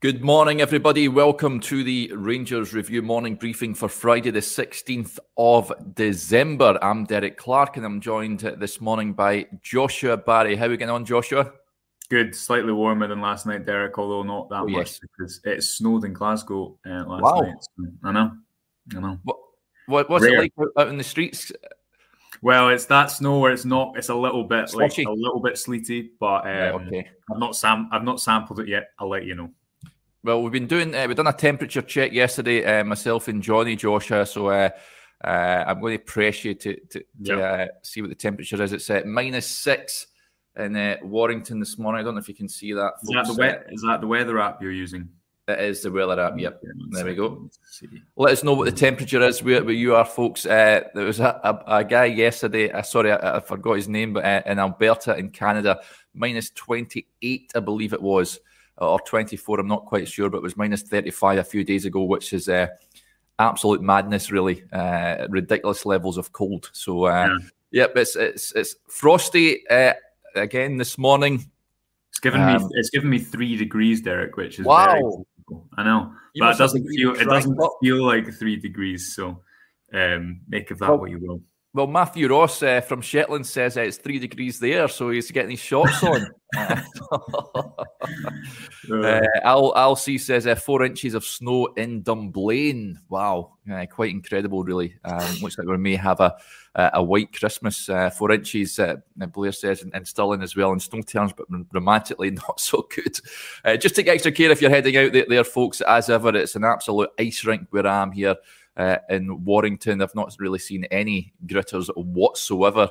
Good morning, everybody. Welcome to the Rangers Review morning briefing for Friday, the 16th of December. I'm Derek Clark and I'm joined this morning by Joshua Barry. How are we getting on, Joshua? Good, slightly warmer than last night, Derek, although not that oh, much yes. because it snowed in Glasgow uh, last wow. night. I know, I know. What, what what's Rare. it like out in the streets? Well, it's that snow where it's not. It's a little bit like a little bit sleety, but um, right, okay. I've not sam- I've not sampled it yet. I'll let you know. Well, we've been doing uh, we've done a temperature check yesterday, uh, myself and Johnny Joshua. So uh, uh I'm going to press you to to, to uh, see what the temperature is. It's at minus six in uh, Warrington this morning. I don't know if you can see that. Is that, the we- is that the weather app you're using? It is the weather app. Yep. there we go. Let us know what the temperature is where, where you are, folks. Uh, there was a, a, a guy yesterday. Uh, sorry, I, I, forgot his name, but uh, in Alberta, in Canada, minus 28, I believe it was or 24, I'm not quite sure, but it was minus 35 a few days ago, which is uh, absolute madness, really. Uh, ridiculous levels of cold. So, uh, yeah. yep, it's, it's, it's frosty uh, again this morning. It's given um, me it's given me three degrees, Derek, which is wow. I know, you but it doesn't feel it doesn't feel like three degrees. So, um, make of that well, what you will. Well, Matthew Ross uh, from Shetland says uh, it's three degrees there, so he's getting his shorts on. uh, Al, Al C says uh, four inches of snow in Dunblane. Wow, uh, quite incredible, really. Um, looks like we may have a a white Christmas. Uh, four inches, uh, Blair says, in, and Stirling as well in snow terms, but romantically not so good. Uh, just take extra care if you're heading out there, there, folks. As ever, it's an absolute ice rink where I am here uh, in Warrington. I've not really seen any gritters whatsoever.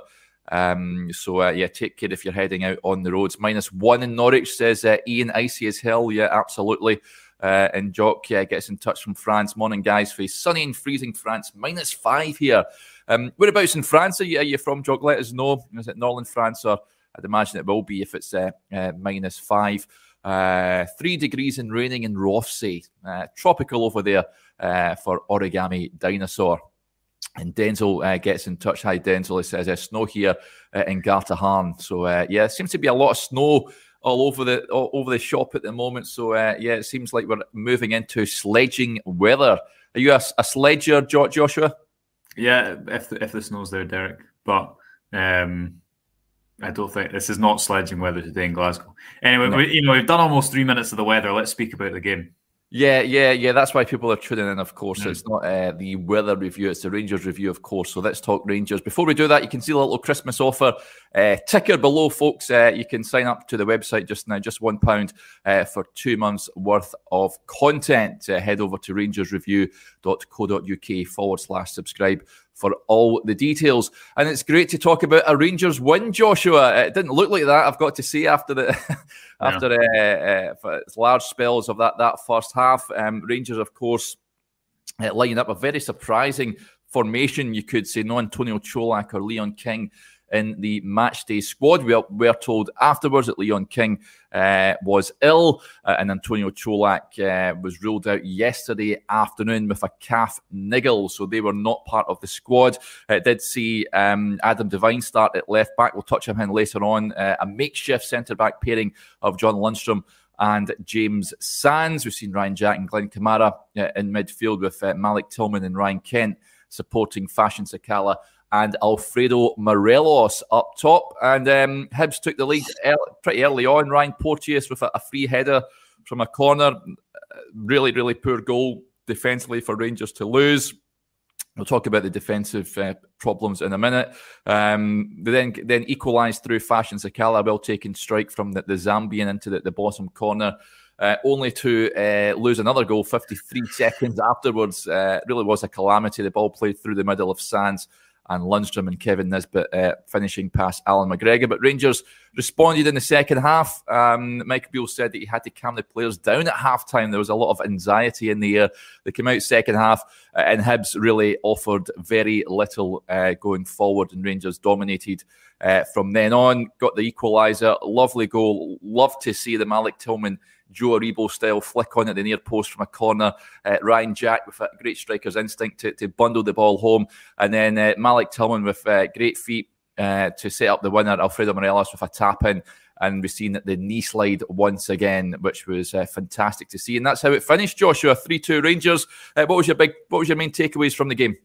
Um, so uh, yeah, take care if you're heading out on the roads. Minus one in Norwich says uh, Ian icy as hell. Yeah, absolutely. Uh, and Jock yeah, gets in touch from France. Morning, guys. For sunny and freezing France, minus five here. Um, whereabouts in France are you, are you from, Jock? Let us know. Is it Northern France or I'd imagine it will be if it's uh, uh, minus five. Uh, three degrees and raining in Rothesay. Uh, tropical over there uh, for Origami Dinosaur. And Denzel uh, gets in touch. Hi, Denzel. He says, uh, snow here uh, in Gartahan. So, uh, yeah, seems to be a lot of snow all over the all over the shop at the moment. So, uh, yeah, it seems like we're moving into sledging weather. Are you a, a sledger, Joshua? Yeah, if the, if the snow's there, Derek. But um, I don't think this is not sledging weather today in Glasgow. Anyway, no. we, you know we've done almost three minutes of the weather. Let's speak about the game. Yeah, yeah, yeah. That's why people are tuning in. Of course, mm. it's not uh, the weather review; it's the Rangers review, of course. So let's talk Rangers. Before we do that, you can see a little Christmas offer uh, ticker below, folks. Uh, you can sign up to the website just now, just one pound uh, for two months worth of content. Uh, head over to rangersreview.co.uk forward slash subscribe for all the details. And it's great to talk about a Rangers win, Joshua. It didn't look like that, I've got to say, after the after uh, uh, large spells of that that first half. Um, Rangers, of course, uh, lining up a very surprising formation, you could say. No Antonio Čolak or Leon King in the matchday squad. We were told afterwards that Leon King uh, was ill uh, and Antonio Čolak uh, was ruled out yesterday afternoon with a calf niggle, so they were not part of the squad. It did see um, Adam Devine start at left back. We'll touch him later on. Uh, a makeshift centre back pairing of John Lundstram and James Sands. We've seen Ryan Jack and Glenn Kamara uh, in midfield with uh, Malik Tillman and Ryan Kent supporting Fashion Sakala and Alfredo Morelos up top. And um, Hibs took the lead pretty early on. Ryan Porteous with a, a free header from a corner. Really, really poor goal defensively for Rangers to lose. We'll talk about the defensive uh, problems in a minute. Um, they then then equalised through Fashion Sakala, well taken strike from the, the Zambian into the, the bottom corner. Uh, only to uh, lose another goal 53 seconds afterwards. Uh, really was a calamity. The ball played through the middle of Sands and Lundstram and Kevin Nisbet uh, finishing past Allan McGregor. But Rangers responded in the second half. Um, Mike Beale said that he had to calm the players down at halftime. There was a lot of anxiety in the air. They came out second half, uh, and Hibs really offered very little uh, going forward, and Rangers dominated. Uh, from then on, got the equaliser, lovely goal. Love to see the Malik Tillman Joe Aribo style flick on at the near post from a corner. Uh, Ryan Jack with a great striker's instinct to, to bundle the ball home. And then uh, Malik Tillman with uh, great feet uh, to set up the winner, Alfredo Morelos, with a tap in. And we've seen that the knee slide once again, which was uh, fantastic to see. And that's how it finished, Joshua. 3 2 Rangers. Uh, what was your big what was your main takeaways from the game?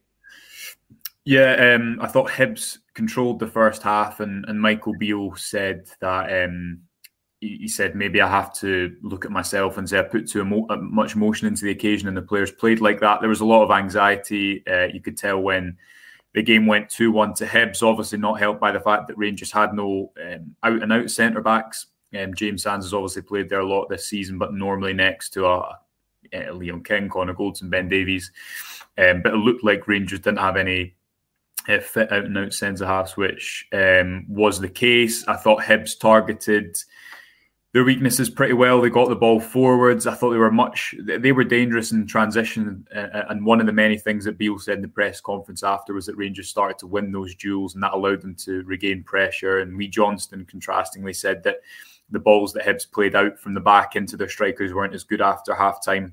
Yeah, um, I thought Hibs controlled the first half, and, and Michael Beale said that um, he, said maybe I have to look at myself and say I put too uh, much emotion into the occasion, and the players played like that. There was a lot of anxiety. Uh, you could tell when the game went 2 1 to Hibs, obviously not helped by the fact that Rangers had no um, out and out centre backs. Um, James Sands has obviously played there a lot this season, but normally next to a, a Leon King, Connor Goldson, Ben Davies. Um, but it looked like Rangers didn't have any uh, fit out and out centre halves, which um, was the case. I thought Hibs targeted their weaknesses pretty well. They got the ball forwards. I thought they were much, they were dangerous in transition. Uh, and one of the many things that Beale said in the press conference after was that Rangers started to win those duels and that allowed them to regain pressure. And Lee Johnson, contrastingly, said that the balls that Hibs played out from the back into their strikers weren't as good after halftime.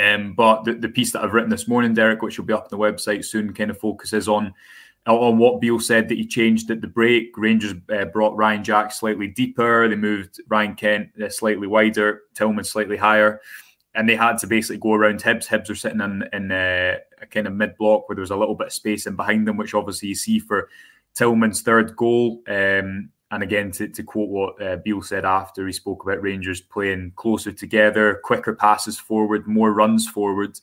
Um, but the, the piece that I've written this morning, Derek, which will be up on the website soon, kind of focuses on on what Beale said that he changed at the break. Rangers uh, brought Ryan Jack slightly deeper. They moved Ryan Kent uh, slightly wider, Tillman slightly higher, and they had to basically go around Hibs. Hibs are sitting in, in uh, a kind of mid block where there was a little bit of space in behind them, which obviously you see for Tillman's third goal. Um, and again, to, to quote what uh, Beale said after, he spoke about Rangers playing closer together, quicker passes forward, more runs forward.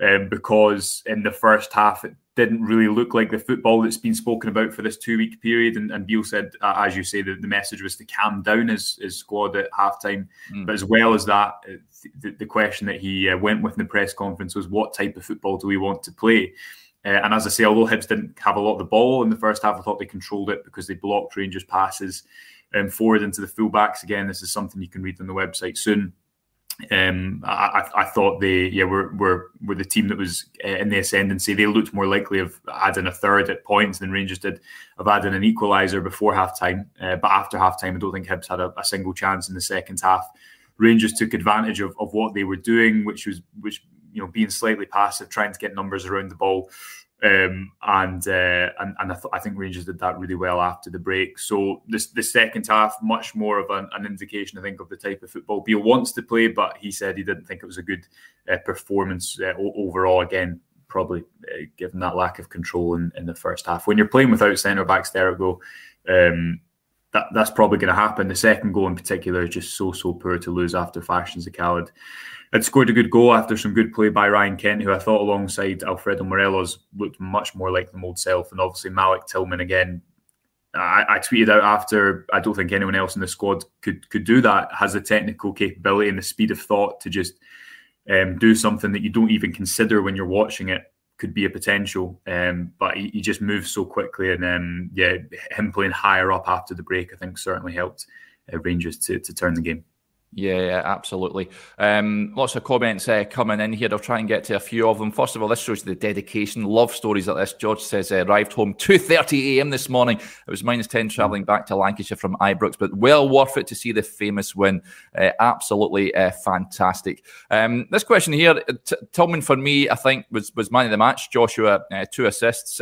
Um, because in the first half didn't really look like the football that's been spoken about for this two week period. And, and Beale said, uh, as you say, the, the message was to calm down his, his squad at halftime. Mm. But as well as that, uh, the, the question that he uh, went with in the press conference was, what type of football do we want to play? Uh, and as I say, although Hibs didn't have a lot of the ball in the first half, I thought they controlled it because they blocked Rangers' passes um, forward into the fullbacks. Again, this is something you can read on the website soon. Um, I, I, thought they yeah were, were were the team that was uh, in the ascendancy. They looked more likely of adding a third at points than Rangers did of adding an equaliser before half time. Uh, but after half time, I don't think Hibs had a, a, single chance in the second half. Rangers took advantage of, of what they were doing, which was which you know being slightly passive, trying to get numbers around the ball. Um, and uh, and, and I, th- I, think Rangers did that really well after the break. So this the second half, much more of an, an, indication, I think, of the type of football Beale wants to play. But he said he didn't think it was a good uh, performance uh, overall. Again, probably uh, given that lack of control in, in the first half. When you're playing without centre backs, there go. Um, that, that's probably going to happen. The second goal in particular is just so so poor to lose after Fashion Sakala had scored a good goal after some good play by Ryan Kent, who I thought alongside Alfredo Morelos looked much more like the old self, and obviously Malik Tillman again. I, I, tweeted out after I don't think anyone else in the squad could could do that. Has the technical capability and the speed of thought to just um, do something that you don't even consider when you're watching it could be a potential. Um, but he, he, just moves so quickly, and um, yeah, him playing higher up after the break, I think certainly helped uh, Rangers to to turn the game. Yeah, yeah, absolutely. Um, lots of comments uh, coming in here. I'll try and get to a few of them. First of all, this shows the dedication, love stories like this. George says uh, arrived home 2.30 a.m. this morning. It was minus 10 travelling back to Lancashire from Ibrox, but well worth it to see the famous win. Uh, absolutely uh, fantastic. Um, this question here, T- Tillman for me, I think, was, was man of the match. Joshua, uh, two assists.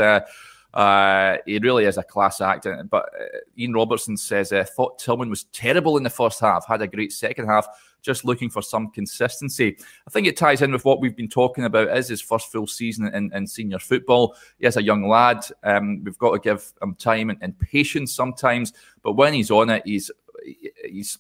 Uh, he really is a class act. But uh, Ian Robertson says, uh, thought Tillman was terrible in the first half, had a great second half, just looking for some consistency. I think it ties in with what we've been talking about is his first full season in, in senior football. He is a young lad. Um, we've got to give him time and, and patience sometimes. But when he's on it, he's he's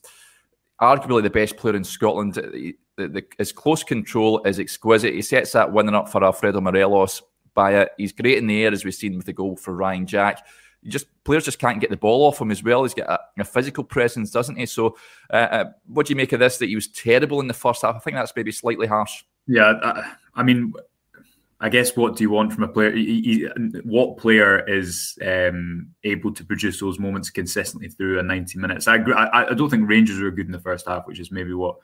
arguably the best player in Scotland. The, the, his close control is exquisite. He sets that winning up for Alfredo Morelos by it. He's great in the air, as we've seen with the goal for Ryan Jack. You just players just can't get the ball off him as well. He's got a, a physical presence, doesn't he? So, uh, uh, what do you make of this? That he was terrible in the first half. I think that's maybe slightly harsh. Yeah, I, I mean, I guess what do you want from a player? He, he, what player is um, able to produce those moments consistently through a ninety minutes? I, I, I don't think Rangers were good in the first half, which is maybe what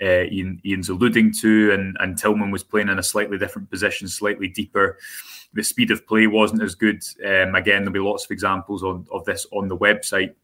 uh, Ian, Ian's alluding to, and, and Tillman was playing in a slightly different position, slightly deeper. The speed of play wasn't as good. Um, again, there'll be lots of examples on, of this on the website.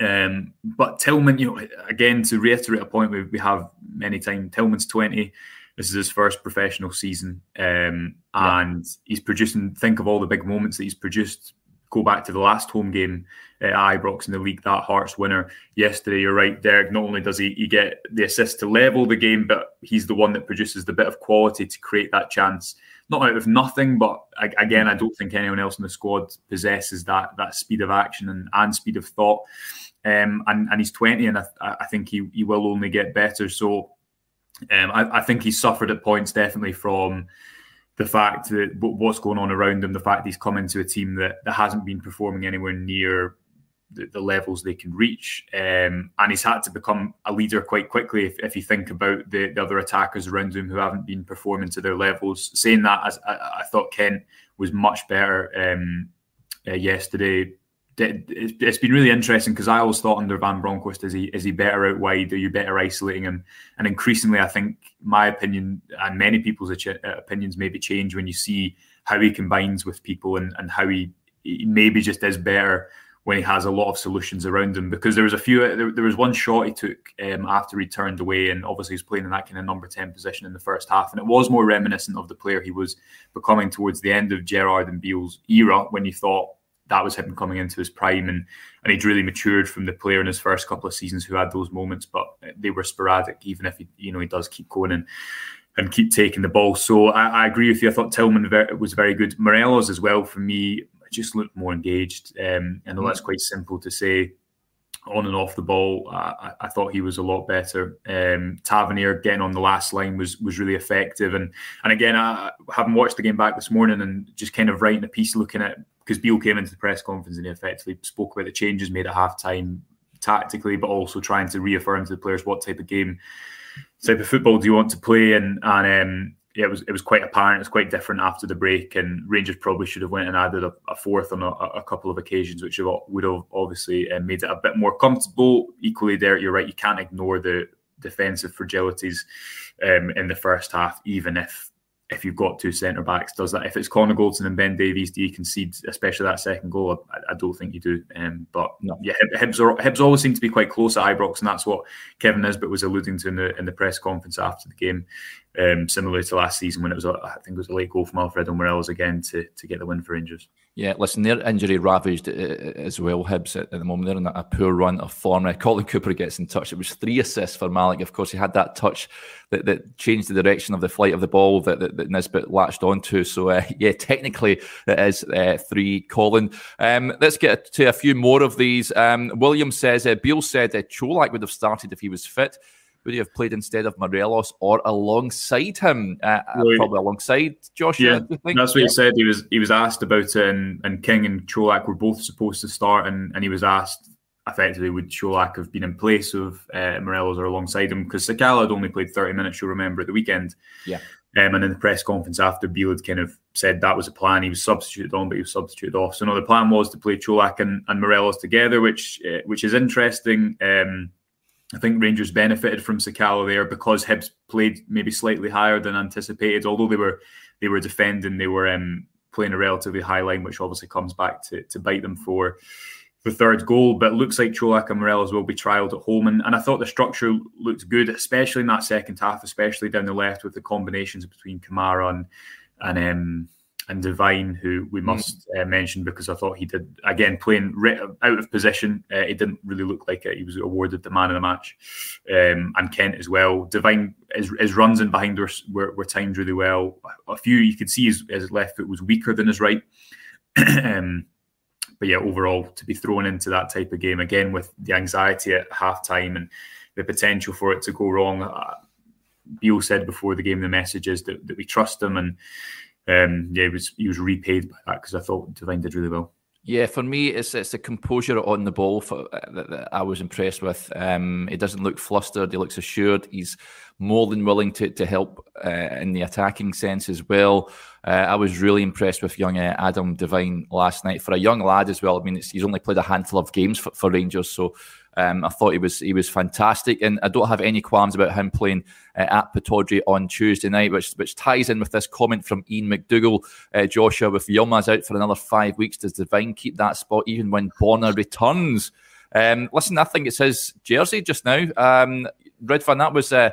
Um, but Tillman, you know, again to reiterate a point we, we have many times, Tillman's twenty. This is his first professional season, um, and yeah. he's producing. Think of all the big moments that he's produced go back to the last home game at Ibrox in the league, that Hearts winner yesterday. You're right, Derek. Not only does he, he get the assist to level the game, but he's the one that produces the bit of quality to create that chance. Not out of nothing, but again, I don't think anyone else in the squad possesses that that speed of action and, and speed of thought. Um, and, and he's 20, and I, I think he, he will only get better. So um, I, I think he suffered at points definitely from the fact that what's going on around him, the fact he's come into a team that, that hasn't been performing anywhere near the, the levels they can reach. Um, and he's had to become a leader quite quickly if, if you think about the, the, other attackers around him who haven't been performing to their levels. Saying that, as I, I thought Kent was much better um, uh, yesterday. It's been really interesting because I always thought under Van Bronckhorst is he is he better out wide? Are you better isolating him? And increasingly, I think my opinion and many people's opinions maybe change when you see how he combines with people and, and how he, he maybe just is better when he has a lot of solutions around him. Because there was a few, there, there was one shot he took um, after he turned away, and obviously he's playing in that kind of number 10 position in the first half. And it was more reminiscent of the player he was becoming towards the end of Gerrard and Beale's era when you thought that was him coming into his prime. And, and he'd really matured from the player in his first couple of seasons who had those moments, but they were sporadic, even if he, you know, he does keep going and and keep taking the ball. So I, I agree with you. I thought Tillman was very good. Morelos as well for me just looked more engaged. Um, I know that's quite simple to say on and off the ball. I, I thought he was a lot better. Um, Tavernier getting on the last line was was really effective. And and again, I having watched the game back this morning and just kind of writing a piece looking at because Beale came into the press conference and he effectively spoke about the changes made at halftime tactically, but also trying to reaffirm to the players what type of game, type of football do you want to play and and um, yeah, it was it was quite apparent. It's quite different after the break, and Rangers probably should have went and added a, a fourth on a, a, couple of occasions, which would have obviously uh, made it a bit more comfortable. Equally, there you're right. You can't ignore the defensive fragilities um, in the first half, even if if you've got two centre backs, does that. If it's Connor Goldson and Ben Davies, do you concede, especially that second goal? I, I don't think you do. Um, but no. yeah, Hibs, are, Hibs always seem to be quite close at Ibrox, and that's what Kevin Nisbet was alluding to in the in the press conference after the game. Um, similar to last season when it was, a, I think it was a late goal from Alfredo Morelos again to to get the win for Rangers. Yeah, listen, they're injury ravaged uh, uh, as well. Hibs at, the moment they're in a poor run of form. Uh, Colin Cooper gets in touch. It was three assists for Malik. Of course, he had that touch that, that changed the direction of the flight of the ball that, that, that Nisbet latched onto. So uh, yeah, technically it is uh, three. Colin, um, let's get to a few more of these. Um, William says uh, Beale said uh, Čolak would have started if he was fit would he have played instead of Morelos or alongside him? Uh, uh Probably alongside Joshua. Yeah, that's what he said. He was he was asked about it, and, and King and Čolak were both supposed to start, and, and he was asked effectively would Čolak have been in place of uh, Morelos or alongside him because Sakala had only played 30 minutes, you'll remember, at the weekend. Yeah. Um, and in the press conference after, Beale had kind of said that was a plan. He was substituted on, but he was substituted off. So no, the plan was to play Čolak and, and Morelos together, which uh, which is interesting. Um, I think Rangers benefited from Sakala there because Hibs played maybe slightly higher than anticipated. Although they were they were defending, they were um, playing a relatively high line, which obviously comes back to, to bite them for the third goal. But it looks like Čolak and Morelos will be trialled at home, and, and I thought the structure looked good, especially in that second half, especially down the left with the combinations between Kamara and and um, and Devine, who we hmm. must uh, mention because I thought he did again playing out of position. Uh, it didn't really look like it. He was awarded the man of the match, um, and Kent as well. Devine, his, his runs in behind were, were, were timed really well. A few you could see his, his left foot was weaker than his right. um, but yeah, overall to be thrown into that type of game again with the anxiety at half time and the potential for it to go wrong. Uh, Beale said before the game the message is that, that we trust him and um, yeah, he was he was repaid by that because I thought Devine did really well. Yeah, for me, it's it's the composure on the ball for, uh, that, that, I was impressed with. Um, he doesn't look flustered; he looks assured. He's more than willing to to help uh, in the attacking sense as well. Uh, I was really impressed with young uh, Adam Devine last night for a young lad as well. I mean, he's only played a handful of games for, for Rangers, so um, I thought he was he was fantastic, and I don't have any qualms about him playing uh, at Pittodrie on Tuesday night, which which ties in with this comment from Ian McDougall, uh, Joshua, with Yilmaz out for another five weeks. Does Devine keep that spot even when Borna returns? Um, listen, I think it's his jersey just now. Um, Ridvan, that was. Uh,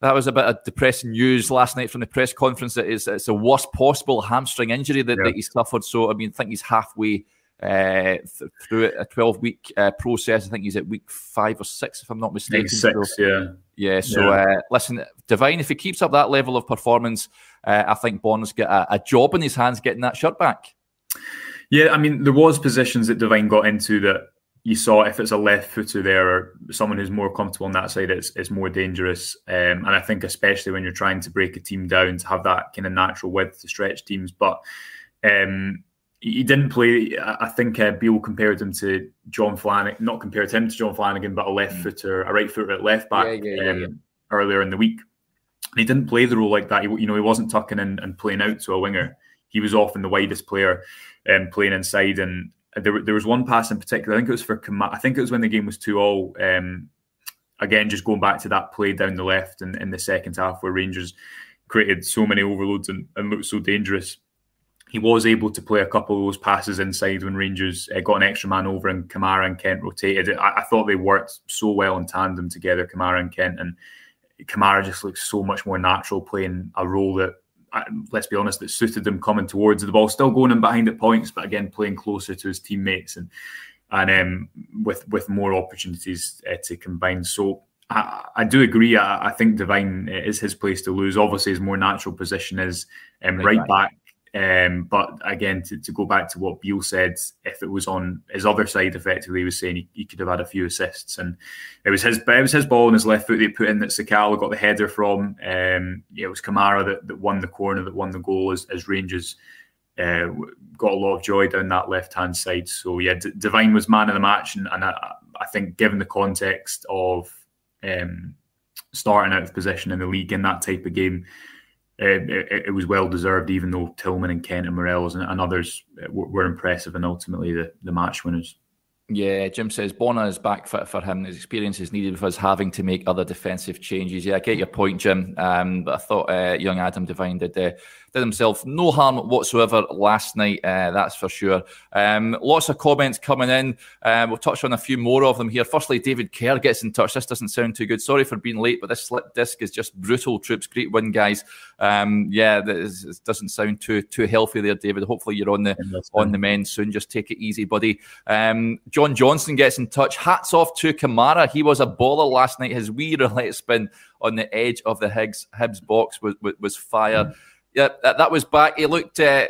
that was a bit of depressing news last night from the press conference. That is, it's the worst possible hamstring injury that, yeah. that he suffered. So, I mean, I think he's halfway uh, th- through a 12 week uh, process. I think he's at week five or six, if I'm not mistaken. Six, so, yeah. Yeah. So yeah. Uh, listen, Devine, if he keeps up that level of performance, uh, I think Borna's got a, a, job in his hands getting that shirt back. Yeah, I mean, there was positions that Devine got into that you saw if it's a left footer there or someone who's more comfortable on that side, it's, it's more dangerous. Um, and I think especially when you're trying to break a team down to have that kind of natural width to stretch teams. But um, he didn't play. I think uh, Beale compared him to Jon Flanagan, not compared him to Jon Flanagan, but a left mm. footer, a right footer at left back yeah, yeah, um, yeah, earlier in the week. And he didn't play the role like that. He, you know, he wasn't tucking in and playing out to a winger. He was often the widest player, um, playing inside. And there, there was one pass in particular. I think it was for Kamara. I think it was when the game was two all. Um, again, just going back to that play down the left in, in the second half where Rangers created so many overloads and, and looked so dangerous he was able to play a couple of those passes inside when Rangers uh, got an extra man over and Kamara and Kent rotated. I, I, thought they worked so well in tandem together, Kamara and Kent. And Kamara just looks so much more natural playing a role that, uh, let's be honest, that suited him coming towards the ball, still going in behind at points, but again playing closer to his teammates and and um, with with more opportunities uh, to combine. So I, I, do agree. I, I, think Devine is his place to lose. Obviously, his more natural position is um, right, right back. Um, but again, to, to, go back to what Beale said, if it was on his other side, effectively, he was saying he, he, could have had a few assists, and it was his it was his ball on his left foot he put in that Sakala got the header from. Um, it was Kamara that, that won the corner, that won the goal as, as Rangers uh, got a lot of joy down that left hand side. So yeah, D- Devine was man of the match, and, and I, I, think given the context of um, starting out of position in the league in that type of game Um, it, it, was well deserved, even though Tillman and Kent and Morelos and, and others uh, were, were, impressive and ultimately the, the match winners. Yeah, Jim says Borna is back fit for him. His experience is needed with us having to make other defensive changes. Yeah, I get your point, Jim. Um, but I thought uh, young Adam Devine did uh, did himself no harm whatsoever last night, uh, that's for sure. Um, lots of comments coming in. Uh, we'll touch on a few more of them here. Firstly, David Kerr gets in touch. This doesn't sound too good. Sorry for being late, but this slip disc is just brutal. Troops, great win, guys. Um, yeah, this doesn't sound too too healthy there, David. Hopefully, you're on the on the men soon. Just take it easy, buddy. John Johnson gets in touch. Hats off to Kamara. He was a baller last night. His wee roulette spin on the edge of the Higgs Hibs box was was, was fire. Mm yeah, that, that was back. He looked. Uh,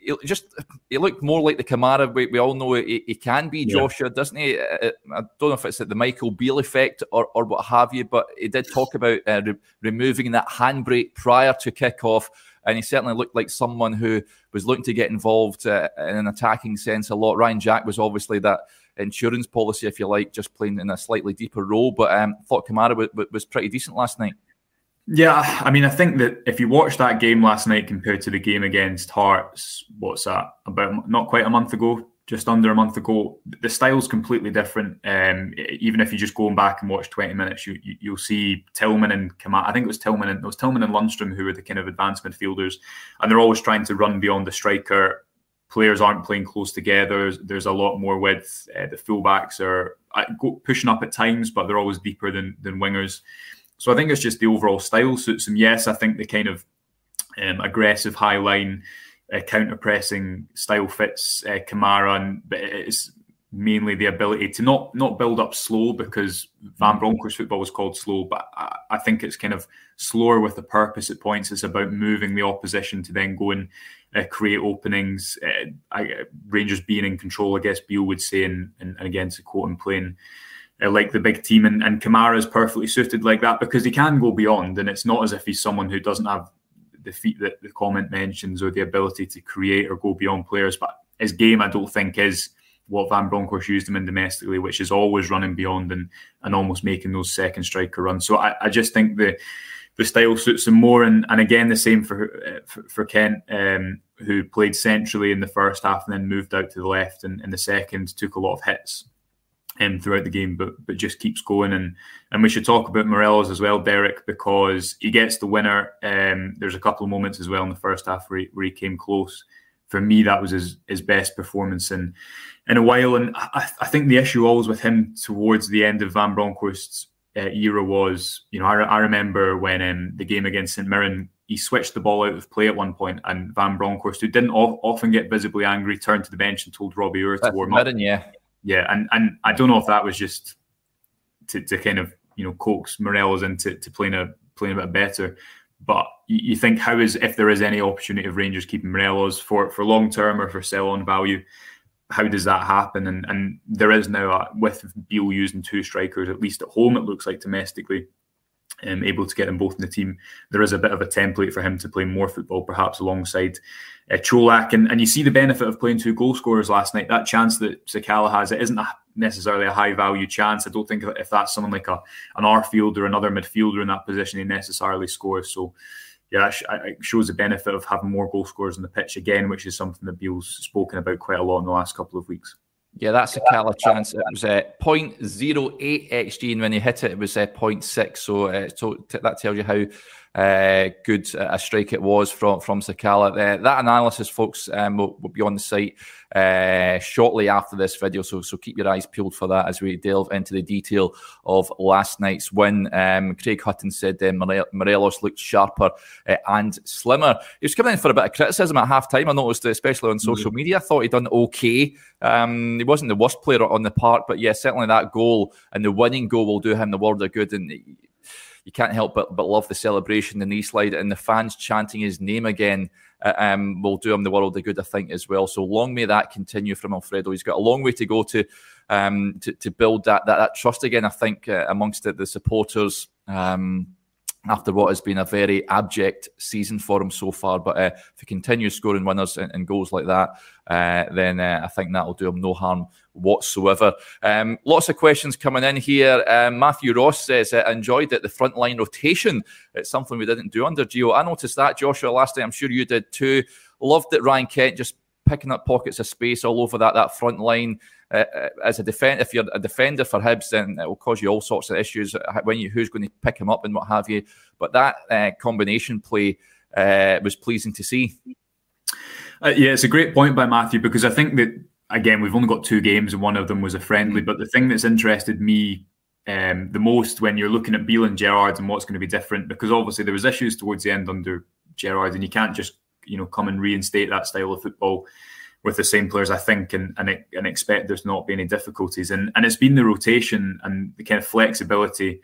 he just he looked more like the Kamara we, we all know he, he can be, Joshua, yeah. doesn't he? Uh, uh, I don't know if it's the Michael Beale effect or, or what have you, but he did talk about uh, re- removing that handbrake prior to kickoff, and he certainly looked like someone who was looking to get involved uh, in an attacking sense a lot. Ryan Jack was obviously that insurance policy, if you like, just playing in a slightly deeper role, but um, thought Kamara was, was pretty decent last night. Yeah, I mean, I think that if you watch that game last night compared to the game against Hearts, what's that about? Not quite a month ago, just under a month ago. The style's completely different. Um, even if you just go back and watch twenty minutes, you, you will see Tillman and Kamara. I think it was Tillman and it was Tillman and Lundstram who were the kind of advanced midfielders, and they're always trying to run beyond the striker. Players aren't playing close together. There's a lot more width. Uh, the fullbacks are pushing up at times, but they're always deeper than than wingers. So I think it's just the overall style suits him. Yes, I think the kind of um, aggressive high line uh, counter pressing style fits uh, Kamara, and but it's mainly the ability to not not build up slow because Van mm. Bronckhorst football was called slow, but I, I, think it's kind of slower with a purpose at points. It's about moving the opposition to then go and uh, create openings. Uh, I, Rangers being in control, I guess Beale would say, and, and, and again to quote and playing uh, like the big team. And, and Kamara is perfectly suited like that because he can go beyond. And it's not as if he's someone who doesn't have the feet that the comment mentions or the ability to create or go beyond players. But his game, I don't think, is what Van Bronckhorst used him in domestically, which is always running beyond and and almost making those second striker runs. So I, I just think the the style suits him more. And, and again, the same for uh, for, for Kent, um, who played centrally in the first half and then moved out to the left and in the second took a lot of hits um, throughout the game, but but just keeps going. And and we should talk about Morelos as well, Derek, because he gets the winner. Um, there's a couple of moments as well in the first half where he, where he came close. For me, that was his, his best performance in in a while. And I, I think the issue always with him towards the end of Van Bronckhorst's uh, era was, you know, I, I remember when um, the game against St Mirren he switched the ball out of play at one point, and Van Bronckhorst, who didn't often get visibly angry, turned to the bench and told Robbie Orr to warm up. Yeah, yeah, and and I don't know if that was just to, to kind of you know coax Morelos into to playing a playing a bit better. But you, you think how is if there is any opportunity of Rangers keeping Morelos for for long term or for sell on value, how does that happen? And and there is now a, with Beale using two strikers at least at home, it looks like domestically um, able to get them both in the team. There is a bit of a template for him to play more football, perhaps alongside uh, Čolak. And, and you see the benefit of playing two goal scorers last night. That chance that Sakala has, it isn't a, necessarily a high value chance. I don't think if that's someone like a an Arfield or another midfielder in that position, he necessarily scores. So, yeah, it shows the benefit of having more goal scorers on the pitch again, which is something that Beale's spoken about quite a lot in the last couple of weeks. Yeah, that Sakala chance. It was uh, 0.08 xg, and when he hit it, it was uh, 0.6. So, uh, so that tells you how uh, good a strike it was from from Sakala. Uh, that analysis, folks, um, will, will, be on the site uh, shortly after this video. So, so keep your eyes peeled for that as we delve into the detail of last night's win. Um, Craig Hutton said uh, Morelos looked sharper uh, and slimmer. He was coming in for a bit of criticism at half time. I noticed, especially on social mm-hmm. media. I thought he'd done okay. Um, he wasn't the worst player on the park, but yeah, certainly that goal and the winning goal will do him the world of good. And you can't help but, but love the celebration, the knee slide, and the fans chanting his name again uh, um, will do him the world of good, I think, as well. So long may that continue from Alfredo. He's got a long way to go to um, to, to, build that, that, that trust again. I think uh, amongst the, the supporters. Um, after what has been a very abject season for him so far. But uh, if he continues scoring winners and, and goals like that, uh, then uh, I think that will do him no harm whatsoever. Um, lots of questions coming in here. Um, Matthew Ross says, uh, enjoyed it, the front line rotation. It's something we didn't do under Gio. I noticed that, Joshua, last night. I'm sure you did too. Loved that Ryan Kent just picking up pockets of space all over that, that front line. Uh, uh, as a defender, if you're a defender for Hibs, then it will cause you all sorts of issues uh, when you who's going to pick him up and what have you. But that uh, combination play uh, was pleasing to see. Uh, yeah, it's a great point by Matthew because I think that again we've only got two games and one of them was a friendly. Mm-hmm. But the thing that's interested me um, the most when you're looking at Beale and Gerrard and what's going to be different because obviously there was issues towards the end under Gerrard and you can't just you know come and reinstate that style of football with the same players, I think, and and, and expect there's not be any difficulties. And and it's been the rotation and the kind of flexibility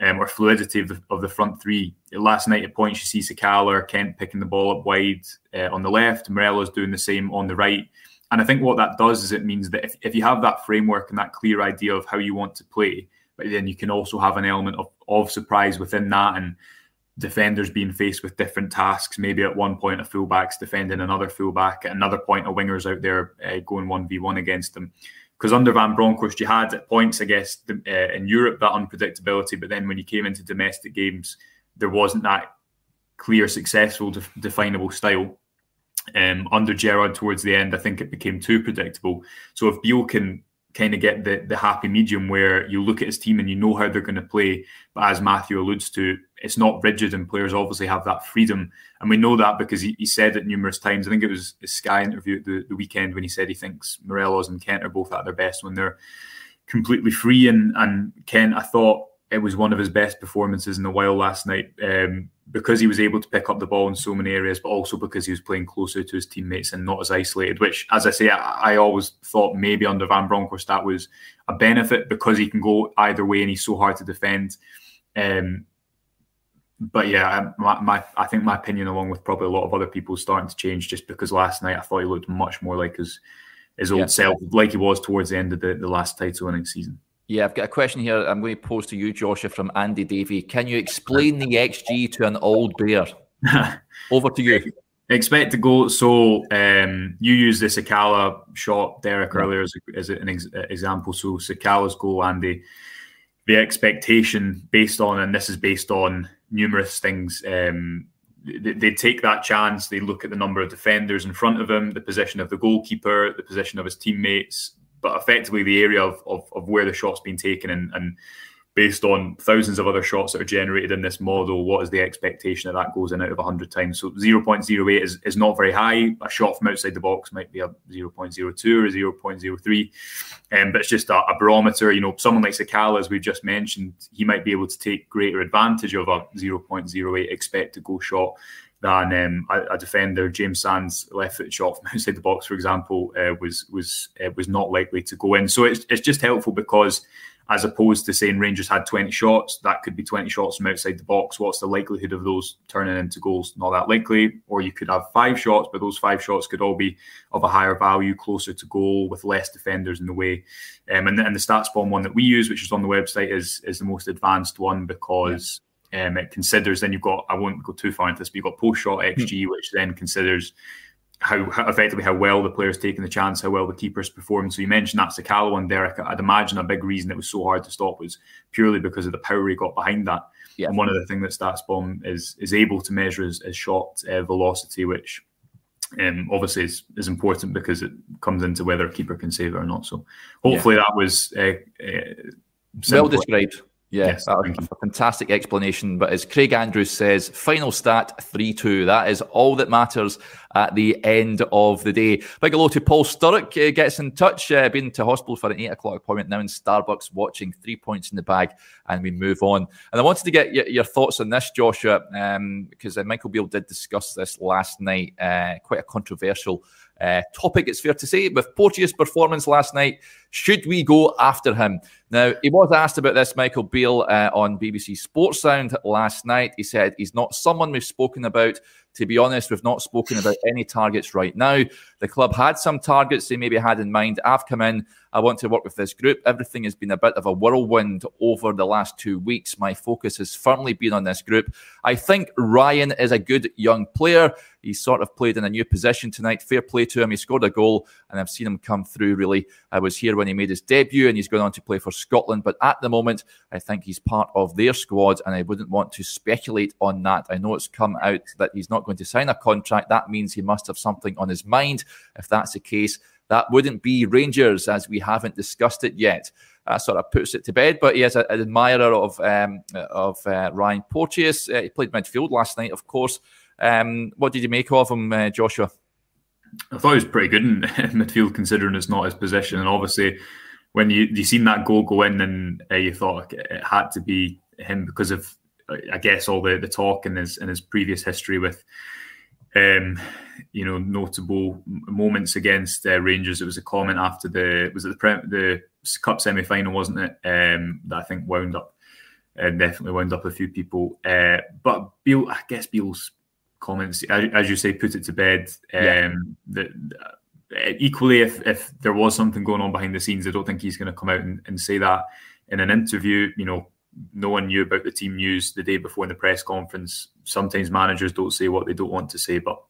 um, or fluidity of the, of the front three. Last night at points, you see Sakala, or Kent picking the ball up wide uh, on the left, Morelos doing the same on the right. And I think what that does is it means that if, if you have that framework and that clear idea of how you want to play, but then you can also have an element of, of surprise within that and defenders being faced with different tasks. Maybe at one point a fullback's defending another fullback, at another point a winger's out there uh, going one v one against them. Because under Van Bronckhorst, you had at points, I guess, the, uh, in Europe that unpredictability, but then when you came into domestic games, there wasn't that clear, successful, def- definable style. Um, under Gerrard towards the end, I think it became too predictable. So if Beale can kind of get the the happy medium where you look at his team and you know how they're going to play. But as Matthew alludes to, it's not rigid, and players obviously have that freedom. And we know that because he, he said it numerous times. I think it was a Sky interview at the, the weekend when he said he thinks Morelos and Kent are both at their best when they're completely free. And and Kent, I thought it was one of his best performances in a while last night um, because he was able to pick up the ball in so many areas, but also because he was playing closer to his teammates and not as isolated. Which, as I say, I, I always thought maybe under Van Bronckhorst that was a benefit because he can go either way and he's so hard to defend. Um, but yeah, my, my, I think my opinion, along with probably a lot of other people, is starting to change just because last night I thought he looked much more like his his old yeah. self, like he was towards the end of the, the last title winning season. Yeah, I've got a question here. I'm going to pose to you, Joshua, from Andy Davey. Can you explain the XG to an old bear? Over to you. Expect to go. So um, you use the Sakala shot, Derek, yeah. earlier as, as an ex- example. So Sakala's goal, Andy, the expectation based on, and this is based on numerous things. Um, they, they take that chance. They look at the number of defenders in front of him, the position of the goalkeeper, the position of his teammates, but effectively the area of, of, of where the shot's been taken and, and based on thousands of other shots that are generated in this model, what is the expectation that that goes in out of 100 times? So 0.08 is, is not very high. A shot from outside the box might be a 0.02 or 0.03. Um, but it's just a, a, barometer. You know, someone like Sakala, as we've just mentioned, he might be able to take greater advantage of a 0.08 expected goal shot than um, a, a, defender. James Sands' left foot shot from outside the box, for example, uh, was was uh, was not likely to go in. So it's, it's just helpful because as opposed to saying Rangers had 20 shots, that could be 20 shots from outside the box. What's the likelihood of those turning into goals? Not that likely. Or you could have five shots, but those five shots could all be of a higher value, closer to goal, with less defenders in the way. Um, and, and the StatsBomb one that we use, which is on the website, is is the most advanced one because. Um, it considers. Then you've got. I won't go too far into this, but you've got post shot xG, hmm. which then considers how, how, effectively how well the player's taking the chance, how well the keeper's performed. So you mentioned that Sakala one, Derek. I'd imagine a big reason it was so hard to stop was purely because of the power he got behind that. Yeah. And one of the things that StatsBomb is is able to measure is, is shot uh, velocity, which um, obviously is, is important because it comes into whether a keeper can save it or not. So hopefully yeah. that was uh, uh, well described. Yeah, yes, that was a fantastic explanation. But as Craig Andrews says, final stat 3 2. That is all that matters at the end of the day. Big hello to Paul Sturrock, uh, gets in touch. Uh, been to hospital for an 8 o'clock appointment now in Starbucks, watching three points in the bag, and we move on. And I wanted to get your, your thoughts on this, Joshua, um, because uh, Michael Beale did discuss this last night. Uh, quite a controversial uh, topic, it's fair to say. With Porteous' performance last night, should we go after him? Now, he was asked about this, Michael Beale, uh, on BBC Sports Sound last night. He said he's not someone we've spoken about. To be honest, we've not spoken about any targets right now. The club had some targets they maybe had in mind. I've come in. I want to work with this group. Everything has been a bit of a whirlwind over the last two weeks. My focus has firmly been on this group. I think Ryan is a good young player. He sort of played in a new position tonight. Fair play to him. He scored a goal, and I've seen him come through really. I was here when he made his debut, and he's going on to play for Scotland. But at the moment, I think he's part of their squad, and I wouldn't want to speculate on that. I know it's come out that he's not going to sign a contract. That means he must have something on his mind. If that's the case, that wouldn't be Rangers, as we haven't discussed it yet. That sort of puts it to bed. But he is an admirer of um, of uh, Ryan Porteous. Uh, he played midfield last night, of course. Um, what did you make of him, uh, Joshua? I thought he was pretty good in, midfield, considering it's not his position. And obviously, when you you seen that goal go in, and uh, you thought it had to be him because of, I guess, all the, the talk and his in his previous history with, um, you know, notable moments against uh, Rangers. It was a comment after the was it the pre- the cup semi final, wasn't it? Um, that I think wound up. and uh, definitely wound up a few people. Uh, but Beale, I guess Beale's comments, as you say, put it to bed. Um, yeah. the, equally, if if there was something going on behind the scenes, I don't think he's going to come out and, and, say that in an interview. You know, no one knew about the team news the day before in the press conference. Sometimes managers don't say what they don't want to say, but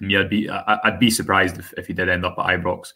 me, I'd be I'd be surprised if, if he did end up at Ibrox.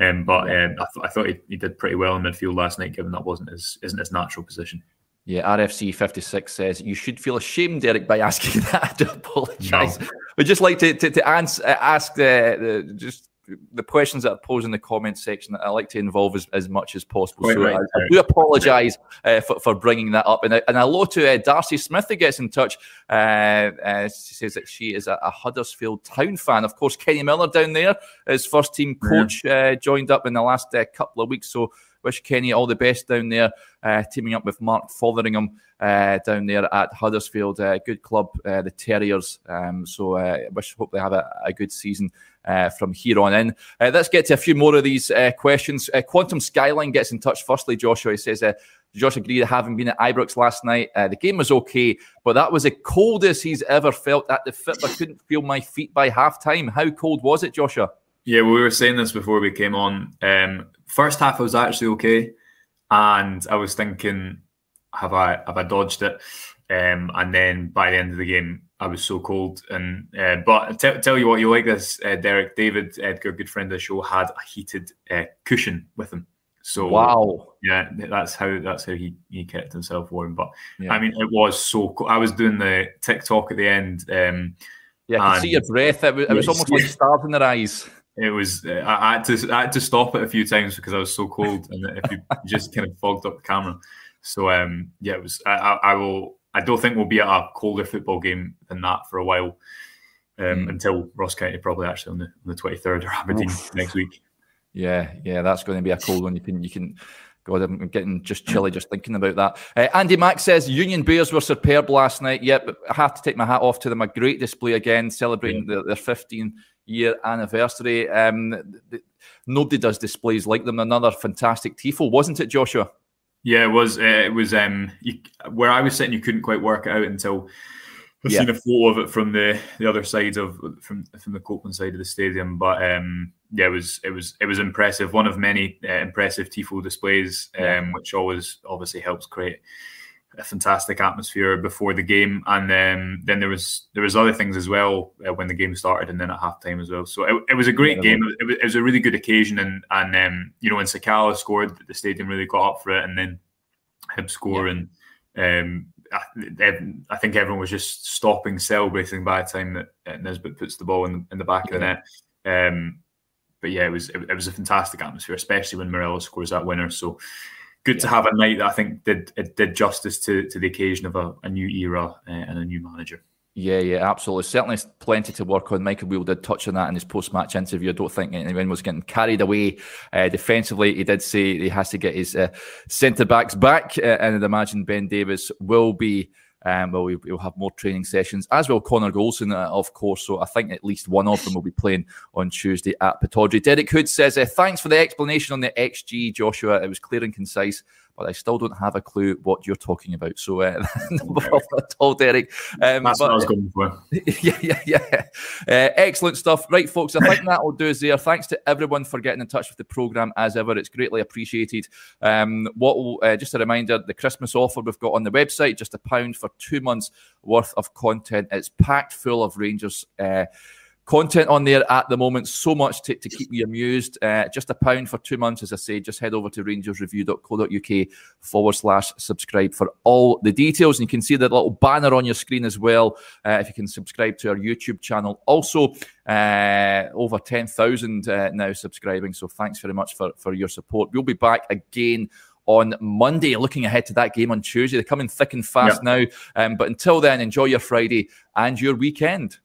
Um, but um, I, th- I, thought he, he, did pretty well in midfield last night, given that wasn't his isn't his natural position. Yeah, RFC 56 says you should feel ashamed, Derek, by asking that. I do apologise. No. We'd just like to, to, to answer, uh, ask the, the, just the questions that are posed in the comment section. I like to involve as, as much as possible. so right, I, I, do apologise uh, for, for bringing that up. And, and hello to uh, Darcy Smith who gets in touch. Uh, uh, she says that she is a, a, Huddersfield Town fan. Of course, Kenny Miller down there, his first team coach, yeah. Uh, joined up in the last uh, couple of weeks. So wish Kenny all the best down there, uh, teaming up with Mark Fotheringham uh, down there at Huddersfield. Uh, good club, uh, the Terriers. Um, so uh, wish hope they have a, a good season. Uh, from here on in. Let's get to a few more of these questions. Quantum Skyline gets in touch. Firstly, Joshua he says, Josh agreed having been at Ibrox last night. Uh, the game was okay, but that was the coldest he's ever felt at the fit. I couldn't feel my feet by half time. How cold was it, Joshua? Yeah, we were saying this before we came on. Um, first half, I was actually okay, and I was thinking, have I have I dodged it? Um, and then by the end of the game, I was so cold. And uh, but t- tell you what, you like this, uh, Derek David Edgar, good friend of the show, had a heated uh, cushion with him. So wow, yeah, that's how that's how he, he kept himself warm. But yeah. I mean, it was so. cool. I was doing the TikTok at the end. Um, yeah, I could see your breath. It was, it was almost like stars in their eyes it was uh, I, had to I had to stop it a few times because I was so cold and if you just kind of fogged up the camera. So um, yeah, it was. I, I, will. I don't think we'll be at a colder football game than that for a while. Um, mm. Until Ross County probably actually on the on the twenty third or Aberdeen Oof. next week. Yeah, yeah, that's going to be a cold one. You can you can God, I'm getting just chilly just thinking about that. Uh, Andy Mack says Union Bears were superb last night. Yep, I have to take my hat off to them. A great display again, celebrating yeah. their, 15 year anniversary. Um, the, nobody does displays like them. Another fantastic tifo, wasn't it, Joshua? Yeah, it was. Uh, it was um, you, where I was sitting. You couldn't quite work it out until I've yeah. seen a photo of it from the the other side of from from the Copland side of the stadium. But um, yeah, it was it was it was impressive. One of many uh, impressive tifo displays, um, which always obviously helps create a fantastic atmosphere before the game. And then then there was there was other things as well uh, when the game started, and then at halftime as well. So it, it was a great yeah, game. It was, it was, a really good occasion, and and um, you know when Sakala scored, the stadium really got up for it, and then him score and. Um, I, think everyone was just stopping celebrating by the time that Nisbet puts the ball in the, in the back of the net. Um, but yeah, it was it, it, was a fantastic atmosphere, especially when Morelos scores that winner. So good yeah. to have a night that I think did it did justice to to the occasion of a, a new era uh, and a new manager. Yeah, yeah, absolutely. Certainly plenty to work on. Michael Beale did touch on that in his post match interview. I don't think anyone was getting carried away uh, defensively. He did say he has to get his uh, centre backs back, uh, and I'd imagine Ben Davies will be. Um, well, we'll have more training sessions, as will Connor Goldson, uh, of course. So I think at least one of them will be playing on Tuesday at Pittodrie. Derek Hood says, uh, Thanks for the explanation on the XG, Joshua. It was clear and concise but I still don't have a clue what you're talking about. So, uh, no problem at all, Derek. Um, That's but, what I was going for. Yeah, yeah, yeah. Uh, excellent stuff. Right, folks, I think that will do us there. Thanks to everyone for getting in touch with the programme as ever. It's greatly appreciated. Um, what will, uh, just a reminder the Christmas offer we've got on the website, just a pound for two months worth of content. It's packed full of Rangers. Uh, content on there at the moment. So much to, to keep you amused. Uh, just a pound for two months, as I say. Just head over to rangersreview.co.uk forward slash subscribe for all the details. And you can see that little banner on your screen as well. Uh, if you can subscribe to our YouTube channel. Also, uh, over 10,000 uh, now subscribing. So thanks very much for, for your support. We'll be back again on Monday. Looking ahead to that game on Tuesday. They're coming thick and fast now. Um, but until then, enjoy your Friday and your weekend.